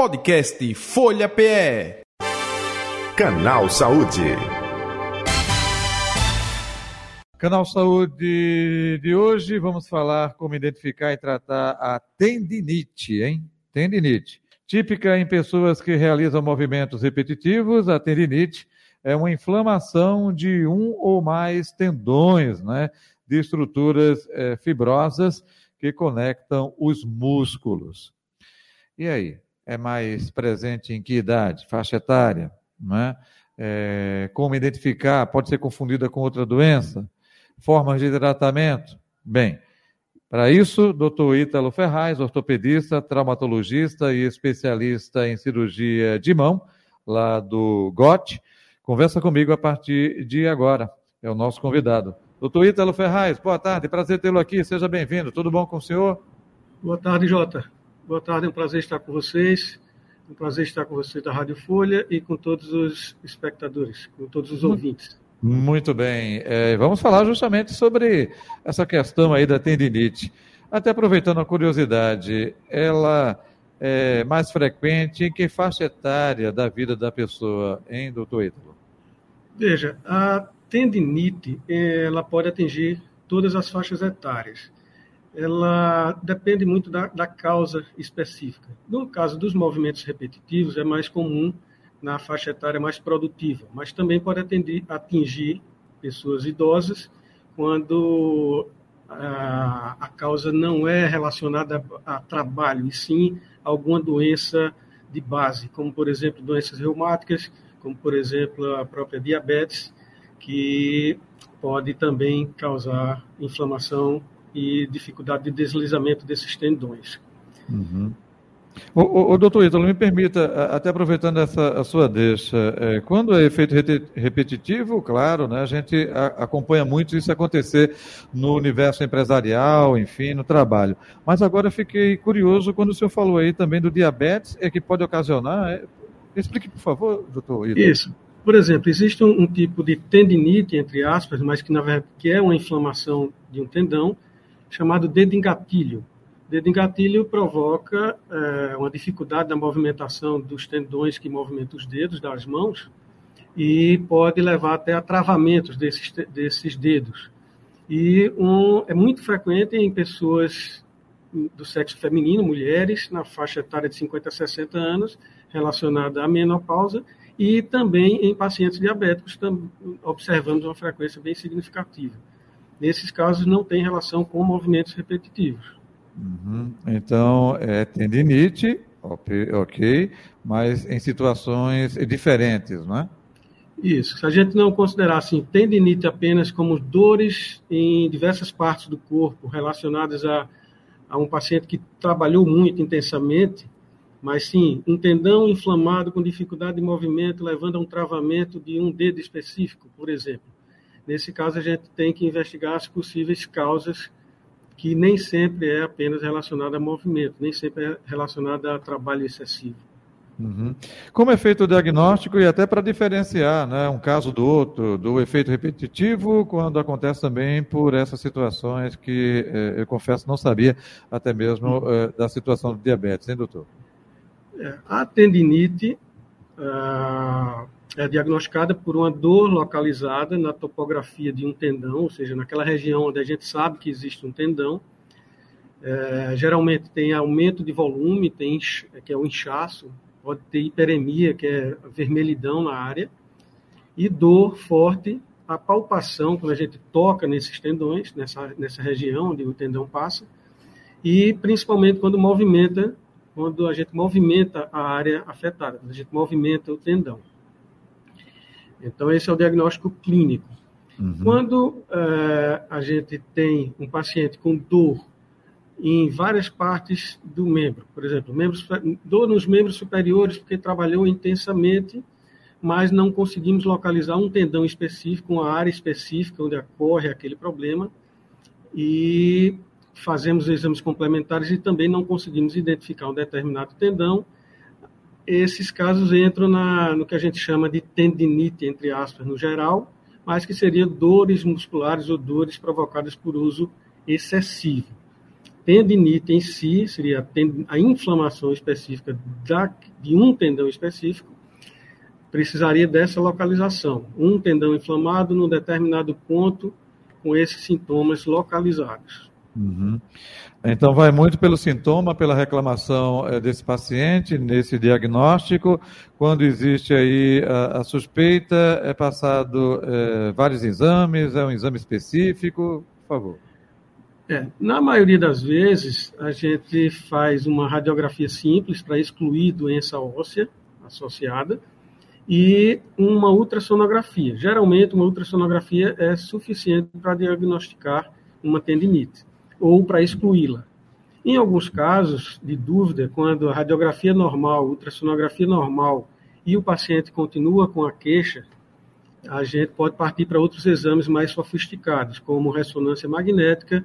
Podcast Folha PE. Canal Saúde. Canal Saúde de hoje, vamos falar como identificar e tratar a tendinite, hein? Tendinite. Típica em pessoas que realizam movimentos repetitivos, a tendinite é uma inflamação de um ou mais tendões, né? De estruturas é, fibrosas que conectam os músculos. E aí? É mais presente em que idade? Faixa etária? Né? É, como identificar? Pode ser confundida com outra doença? Formas de tratamento? Bem, para isso, doutor Ítalo Ferraz, ortopedista, traumatologista e especialista em cirurgia de mão, lá do GOT, conversa comigo a partir de agora. É o nosso convidado. Doutor Ítalo Ferraz, boa tarde, prazer tê-lo aqui, seja bem-vindo. Tudo bom com o senhor? Boa tarde, Jota. Boa tarde, é um prazer estar com vocês. É um prazer estar com vocês da Rádio Folha e com todos os espectadores, com todos os ouvintes. Muito bem. É, vamos falar justamente sobre essa questão aí da tendinite. Até aproveitando a curiosidade, ela é mais frequente em que faixa etária da vida da pessoa, hein, doutor Ítalo? Veja, a tendinite, ela pode atingir todas as faixas etárias. Ela depende muito da, da causa específica. No caso dos movimentos repetitivos, é mais comum na faixa etária mais produtiva, mas também pode atender, atingir pessoas idosas quando a, a, causa não é relacionada a, a trabalho, e sim alguma doença de base, como, por exemplo, doenças reumáticas, como, por exemplo, a própria diabetes, que pode também causar inflamação e dificuldade de deslizamento desses tendões. Uhum. O, o, o, doutor Ítalo, me permita, até aproveitando essa a sua deixa, é, quando é efeito repetitivo, claro, né, a gente a, acompanha muito isso acontecer no universo empresarial, enfim, no trabalho. Mas agora fiquei curioso quando o senhor falou aí também do diabetes, é que pode ocasionar. É, explique, por favor, doutor Ítalo. Isso. Por exemplo, existe um, um, tipo de tendinite, entre aspas, mas que na verdade que é uma inflamação de um tendão, chamado dedo engatilho. Dedo engatilho provoca é, uma dificuldade na movimentação dos tendões que movimentam os dedos das mãos e pode levar até a travamentos desses, desses dedos. E um, é muito frequente em pessoas do sexo feminino, mulheres, na faixa etária de 50 a 60 anos, relacionada à menopausa, e também em pacientes diabéticos, observamos uma frequência bem significativa. Nesses casos, não tem relação com movimentos repetitivos. Uhum. Então, é tendinite, ok, mas em situações diferentes, não é? Isso. Se a gente não considerar assim, tendinite apenas como dores em diversas partes do corpo relacionadas a, a um paciente que trabalhou muito intensamente, mas sim um tendão inflamado com dificuldade de movimento, levando a um travamento de um dedo específico, por exemplo. Nesse caso, a gente tem que investigar as possíveis causas, que nem sempre é apenas relacionada a movimento, nem sempre é relacionada a trabalho excessivo. Uhum. Como é feito o diagnóstico e até para diferenciar né, um caso do outro, do efeito repetitivo, quando acontece também por essas situações que eh, eu confesso não sabia até mesmo eh, da situação do diabetes, hein, doutor? É, a tendinite ah, é diagnosticada por uma dor localizada na topografia de um tendão, ou seja, naquela região onde a gente sabe que existe um tendão. É, geralmente tem aumento de volume, tem, que é o inchaço, pode ter hiperemia, que é vermelhidão na área, e dor forte, a palpação, quando a gente toca nesses tendões, nessa, nessa região onde o tendão passa, e principalmente quando movimenta quando a gente movimenta a área afetada, quando a gente movimenta o tendão. Então, esse é o diagnóstico clínico. Uhum. Quando é, a gente tem um paciente com dor em várias partes do membro, por exemplo, membros, dor nos membros superiores porque trabalhou intensamente, mas não conseguimos localizar um tendão específico, uma área específica onde ocorre aquele problema, e fazemos exames complementares e também não conseguimos identificar um determinado tendão, esses casos entram na, no que a gente chama de tendinite, entre aspas, no geral, mas que seria dores musculares ou dores provocadas por uso excessivo. tendinite em si, seria a inflamação específica da, de um tendão específico, precisaria dessa localização. Um tendão inflamado num determinado ponto com esses sintomas localizados. Uhum. Então, vai muito pelo sintoma, pela reclamação é, desse paciente, nesse diagnóstico. Quando existe aí a, a suspeita, é passado é, vários exames, é um exame específico? Por favor. É, na maioria das vezes, a gente faz uma radiografia simples para excluir doença óssea associada e uma ultrassonografia. Geralmente, uma ultrassonografia é suficiente para diagnosticar uma tendinite ou para excluí-la. Em alguns casos de dúvida, quando a radiografia normal, ultrassonografia normal e o paciente continua com a queixa, a gente pode partir para outros exames mais sofisticados, como ressonância magnética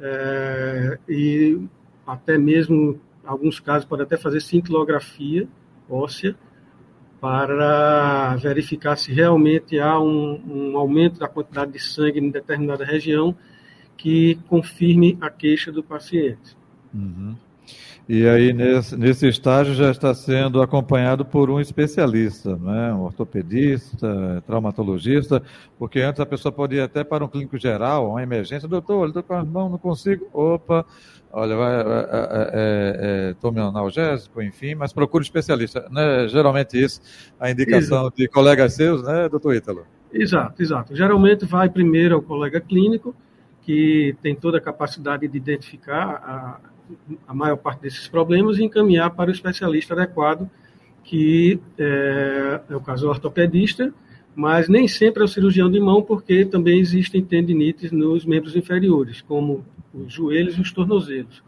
é, e até mesmo, alguns casos, pode até fazer cintilografia óssea para verificar se realmente há um, um aumento da quantidade de sangue em determinada região que confirme a queixa do paciente. Uhum. E aí, nesse, nesse estágio, já está sendo acompanhado por um especialista, né? um ortopedista, traumatologista, porque antes a pessoa pode ir até para um clínico geral, uma emergência, doutor, estou com as mãos, não consigo, opa, olha, vai, é, é, é, tome um analgésico, enfim, mas procure um especialista. Né? Geralmente isso, a indicação exato. de colegas seus, né, doutor Ítalo? Exato, exato. Geralmente vai primeiro ao colega clínico, que tem toda a capacidade de identificar a a maior parte desses problemas e encaminhar para o especialista adequado, que é, é o caso do ortopedista, mas nem sempre é o cirurgião de mão, porque também existem tendinites nos membros inferiores, como os joelhos e os tornozelos.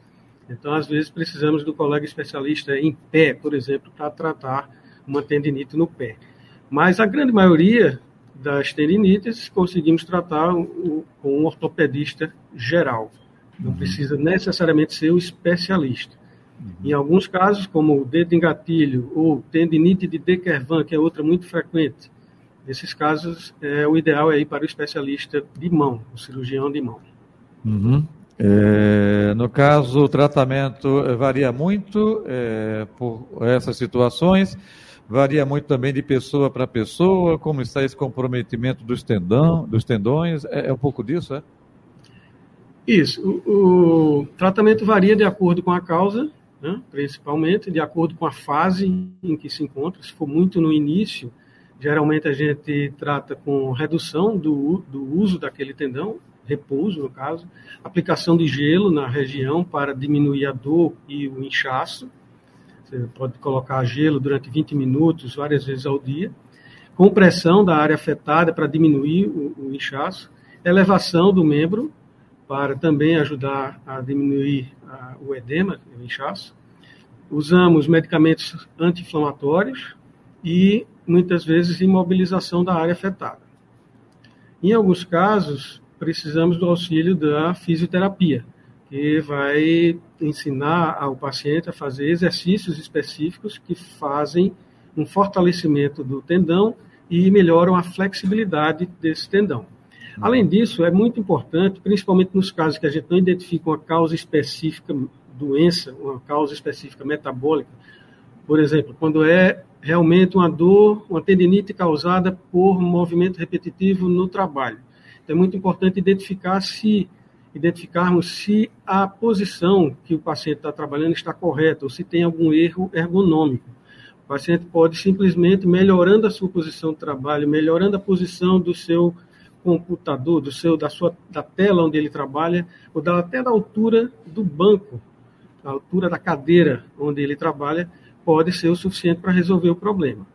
Então, às vezes, precisamos do colega especialista em pé, por exemplo, para tratar uma tendinite no pé. Mas a grande maioria das tendinites conseguimos tratar com um ortopedista geral. Não precisa necessariamente ser o especialista. Em alguns casos, como o dedo em gatilho ou tendinite de Dequervan, que é outra muito frequente, nesses casos, é, o ideal é ir para o especialista de mão, o cirurgião de mão. Uhum. É, no caso, o tratamento varia muito é, por essas situações, varia muito também de pessoa para pessoa, como está esse comprometimento dos, tendão, dos tendões, é, é um pouco disso, é? Isso. O, o, tratamento varia de acordo com a causa, né, principalmente, de acordo com a fase em que se encontra. Se for muito no início, geralmente a gente trata com redução do, do uso daquele tendão, repouso, no caso, aplicação de gelo na região para diminuir a dor e o inchaço. Você pode colocar gelo durante 20 minutos, várias vezes ao dia. Compressão da área afetada para diminuir o, o inchaço. Elevação do membro para também ajudar a diminuir a, o edema, o inchaço. Usamos medicamentos anti-inflamatórios e muitas vezes imobilização da área afetada. Em alguns casos, precisamos do auxílio da fisioterapia, que vai ensinar ao paciente a fazer exercícios específicos que fazem um fortalecimento do tendão e melhoram a flexibilidade desse tendão. Além disso, é muito importante, principalmente nos casos que a gente não identifica uma causa específica, doença, uma causa específica metabólica, por exemplo, quando é realmente uma dor, uma tendinite causada por movimento repetitivo no trabalho. Então, é muito importante identificar se identificarmos se a posição que o paciente está trabalhando está correta ou se tem algum erro ergonômico. O paciente pode simplesmente melhorando a sua posição de trabalho, melhorando a posição do seu computador, do seu, da sua, da tela onde ele trabalha, ou da, até da altura do banco, da altura da cadeira onde ele trabalha, pode ser o suficiente para resolver o problema.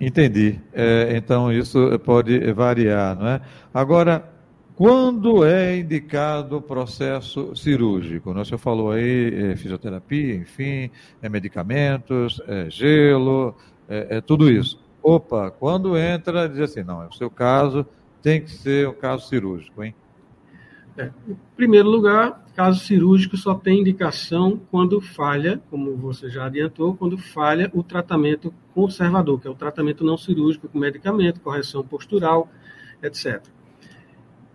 Entendi. É, então isso pode variar, não é? Agora, quando é indicado o processo cirúrgico? O senhor falou aí é, fisioterapia, enfim, é medicamentos, é gelo, é, é tudo isso. Opa, quando entra, diz assim, não, é o seu caso tem que ser um caso cirúrgico, hein? É, em primeiro lugar, caso cirúrgico só tem indicação quando falha, como você já adiantou, quando falha o tratamento conservador, que é o tratamento não cirúrgico com medicamento, correção postural, etc.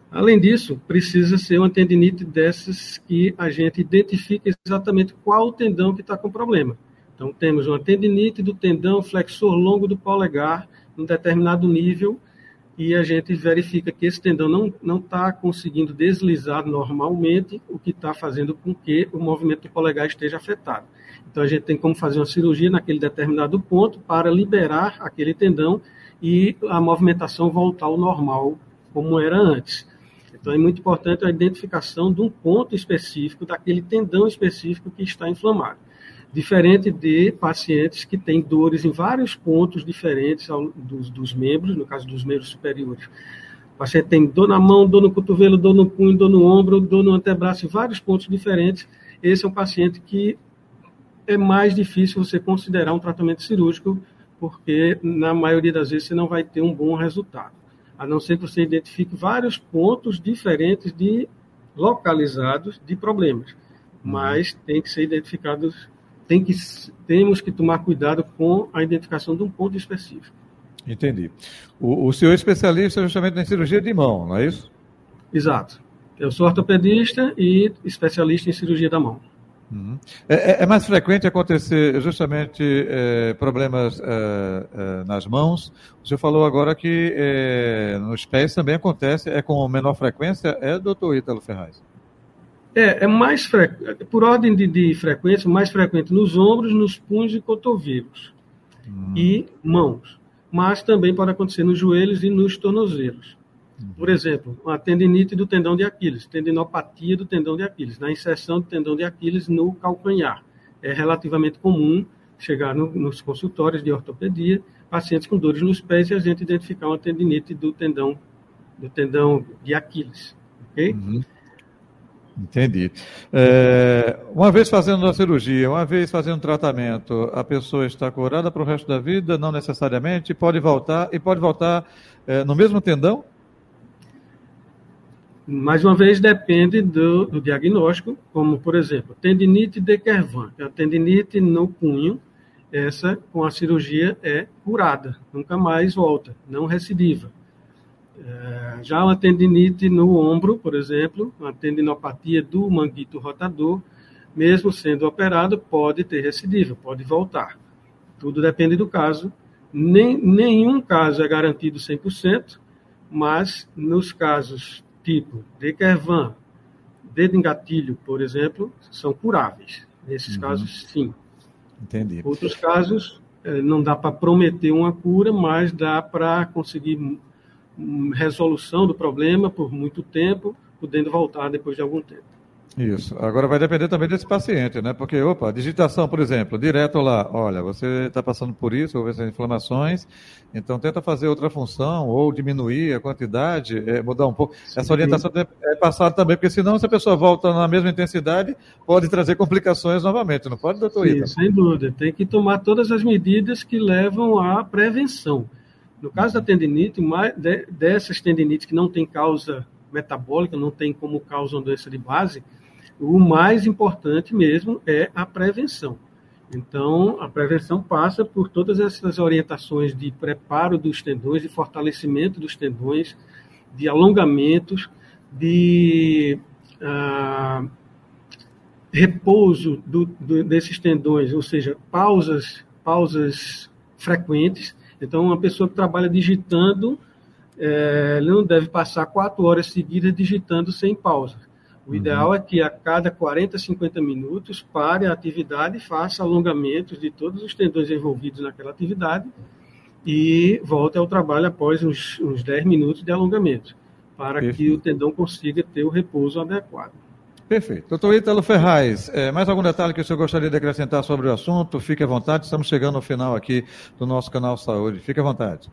Além disso, precisa ser uma tendinite dessas que a gente identifica exatamente qual o tendão que está com problema. Então, temos uma tendinite do tendão flexor longo do polegar, em determinado nível, e a gente verifica que esse tendão não está conseguindo deslizar normalmente, o que está fazendo com que o movimento do polegar esteja afetado. Então, a gente tem como fazer uma cirurgia naquele determinado ponto para liberar aquele tendão e a movimentação voltar ao normal, como era antes. Então, é muito importante a identificação de um ponto específico, daquele tendão específico que está inflamado. Diferente de pacientes que têm dores em vários pontos diferentes ao, dos, dos membros, no caso dos membros superiores. O paciente tem dor na mão, dor no cotovelo, dor no punho, dor no ombro, dor no antebraço, em vários pontos diferentes. Esse é um paciente que é mais difícil você considerar um tratamento cirúrgico, porque na maioria das vezes você não vai ter um bom resultado a não ser que você identifique vários pontos diferentes de localizados de problemas. Uhum. Mas tem que ser identificados, tem que, temos que tomar cuidado com a identificação de um ponto específico. Entendi. O, o senhor é especialista justamente na cirurgia de mão, não é isso? Exato. Eu sou ortopedista e especialista em cirurgia da mão. Uhum. É, é, mais frequente acontecer justamente é, problemas é, é, nas mãos. O senhor falou agora que é, nos pés também acontece, é com menor frequência, é, doutor Ítalo Ferraz? É, é mais fre... por ordem de, de, frequência, mais frequente nos ombros, nos punhos e cotovelos hum. e mãos. Mas também pode acontecer nos joelhos e nos tornozelos. Por exemplo, a tendinite do tendão de Aquiles, tendinopatia do tendão de Aquiles, na inserção do tendão de Aquiles no calcanhar. É relativamente comum chegar no, nos consultórios de ortopedia, pacientes com dores nos pés e a gente identificar uma tendinite do tendão do tendão de Aquiles, ok? Uhum. Entendi. É, uma vez fazendo a cirurgia, uma vez fazendo tratamento, a pessoa está curada para o resto da vida? Não necessariamente. Pode voltar e pode voltar é, no mesmo tendão? Mais uma vez, depende do, do, diagnóstico, como, por exemplo, tendinite de Kervan, que é a tendinite no punho, essa, com a cirurgia, é curada, nunca mais volta, não recidiva. É, já uma tendinite no ombro, por exemplo, uma tendinopatia do manguito rotador, mesmo sendo operado, pode ter recidiva, pode voltar. Tudo depende do caso. Nem, nenhum caso é garantido 100%, mas nos casos tipo Dekervan, dedo em gatilho, por exemplo, são curáveis. Nesses uhum. casos, sim. Entendi. Outros casos, eh, não dá para prometer uma cura, mas dá para conseguir resolução do problema por muito tempo, podendo voltar depois de algum tempo. Isso. Agora vai depender também desse paciente, né? Porque, opa, digitação, por exemplo, direto lá, olha, você está passando por isso, houve essas inflamações, então tenta fazer outra função, ou diminuir a quantidade, é, mudar um pouco. Sim. Essa orientação é passada também, porque senão, se a pessoa volta na mesma intensidade, pode trazer complicações novamente, não pode, doutor Sim, sem dúvida. Tem que tomar todas as medidas que levam à prevenção. No caso da tendinite, dessas tendinites que não tem causa metabólica, não tem como causa uma doença de base, o mais importante mesmo é a prevenção. Então, a prevenção passa por todas essas orientações de preparo dos tendões, de fortalecimento dos tendões, de alongamentos, de ah, repouso do, do, desses tendões, ou seja, pausas, pausas frequentes. Então, uma pessoa que trabalha digitando, é, não deve passar quatro horas seguidas digitando sem pausa. O ideal uhum. é que a cada 40, 50 minutos pare a atividade, faça alongamentos de todos os tendões envolvidos naquela atividade e volte ao trabalho após uns, uns 10 minutos de alongamento, para Perfeito. que o tendão consiga ter o repouso adequado. Perfeito. Doutor Ítalo Ferraz, é, mais algum detalhe que o senhor gostaria de acrescentar sobre o assunto? Fique à vontade, estamos chegando ao final aqui do nosso canal Saúde. Fique à vontade.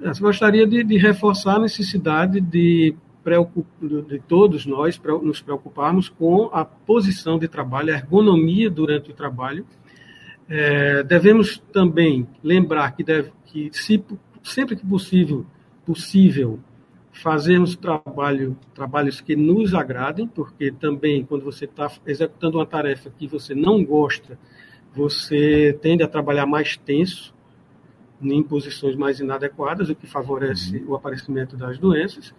Eu gostaria de, de reforçar a necessidade de de todos nós nos preocuparmos com a posição de trabalho, a ergonomia durante o trabalho. É, devemos também lembrar que, deve, que se, sempre que possível, possível fazermos trabalho, trabalhos que nos agradem, porque também quando você está executando uma tarefa que você não gosta, você tende a trabalhar mais tenso, em posições mais inadequadas, o que favorece uhum. o aparecimento das doenças.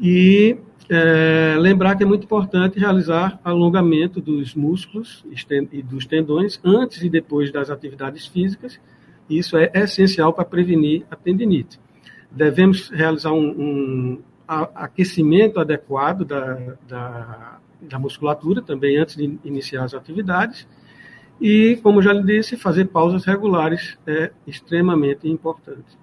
E é, lembrar que é muito importante realizar alongamento dos músculos e dos tendões antes e depois das atividades físicas. Isso é essencial para prevenir a tendinite. Devemos realizar um, um aquecimento adequado da, da, da musculatura também antes de iniciar as atividades. E, como já lhe disse, fazer pausas regulares é extremamente importante.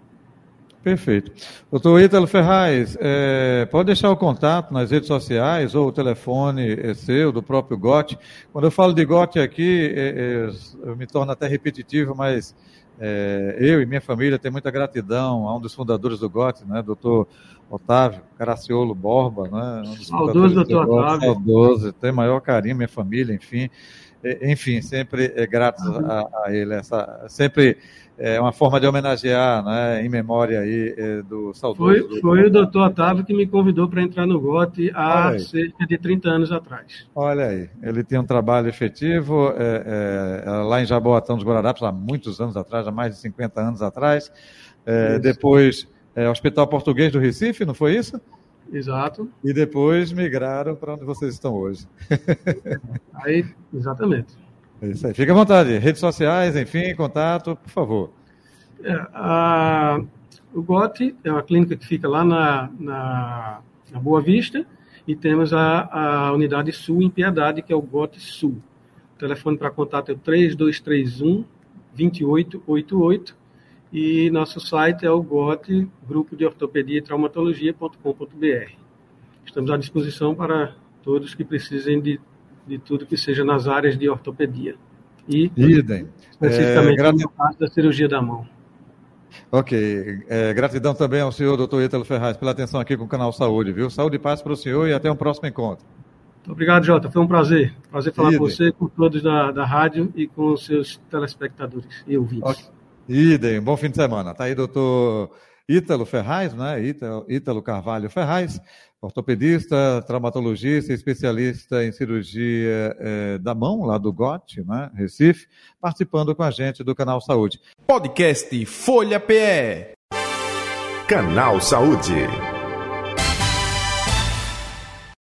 Perfeito. Doutor Ítalo Ferraz, é, pode deixar o contato nas redes sociais ou o telefone é seu, do próprio GOT. Quando eu falo de GOT aqui, é, é, eu me torno até repetitivo, mas é, eu e minha família temos muita gratidão a um dos fundadores do GOT, né, doutor Otávio Caraciolo Borba, né, um dos saudoso doutor Otávio. Saudoso, tem maior carinho, minha família, enfim. Enfim, sempre é grato a, a, ele. Essa, sempre é uma forma de homenagear, né, em memória aí é, do saudoso. Foi, foi o doutor Otávio que me convidou para entrar no GOT há cerca de 30 anos atrás. Olha aí, ele tem um trabalho efetivo é, é, lá em Jaboatão dos Guararapes, há muitos anos atrás, há mais de 50 anos atrás. Depois, Hospital Português do Recife, não foi isso? Exato. E depois migraram para onde vocês estão hoje. aí, exatamente. É isso aí. Fique à vontade. Redes sociais, enfim, contato, por favor. É, a, o GOT é uma clínica que fica lá na, na, na Boa Vista e temos a, a, unidade Sul em Piedade, que é o GOT Sul. O telefone para contato é o 3231 2888 e nosso site é o GOT, Grupo de Ortopedia e Traumatologia.com.br. Estamos à disposição para todos que precisem de, de tudo que seja nas áreas de ortopedia. E, Idem. especificamente é, caso da cirurgia da mão. Ok. É, gratidão também ao senhor doutor Ítalo Ferraz pela atenção aqui com o canal Saúde, viu? Saúde e paz para o senhor e até um próximo encontro. Muito obrigado, Jota. Foi um prazer. Prazer falar Idem. com você, com todos da, da rádio e com os seus telespectadores e ouvintes. Okay. Idem, bom fim de semana. Tá aí, doutor Ítalo Ferraz, né? Ítalo, Ítalo Carvalho Ferraz, ortopedista, traumatologista, especialista em cirurgia eh, da mão, lá do GOT, né? Recife, participando com a gente do Canal Saúde. Podcast Folha PE. Canal Saúde.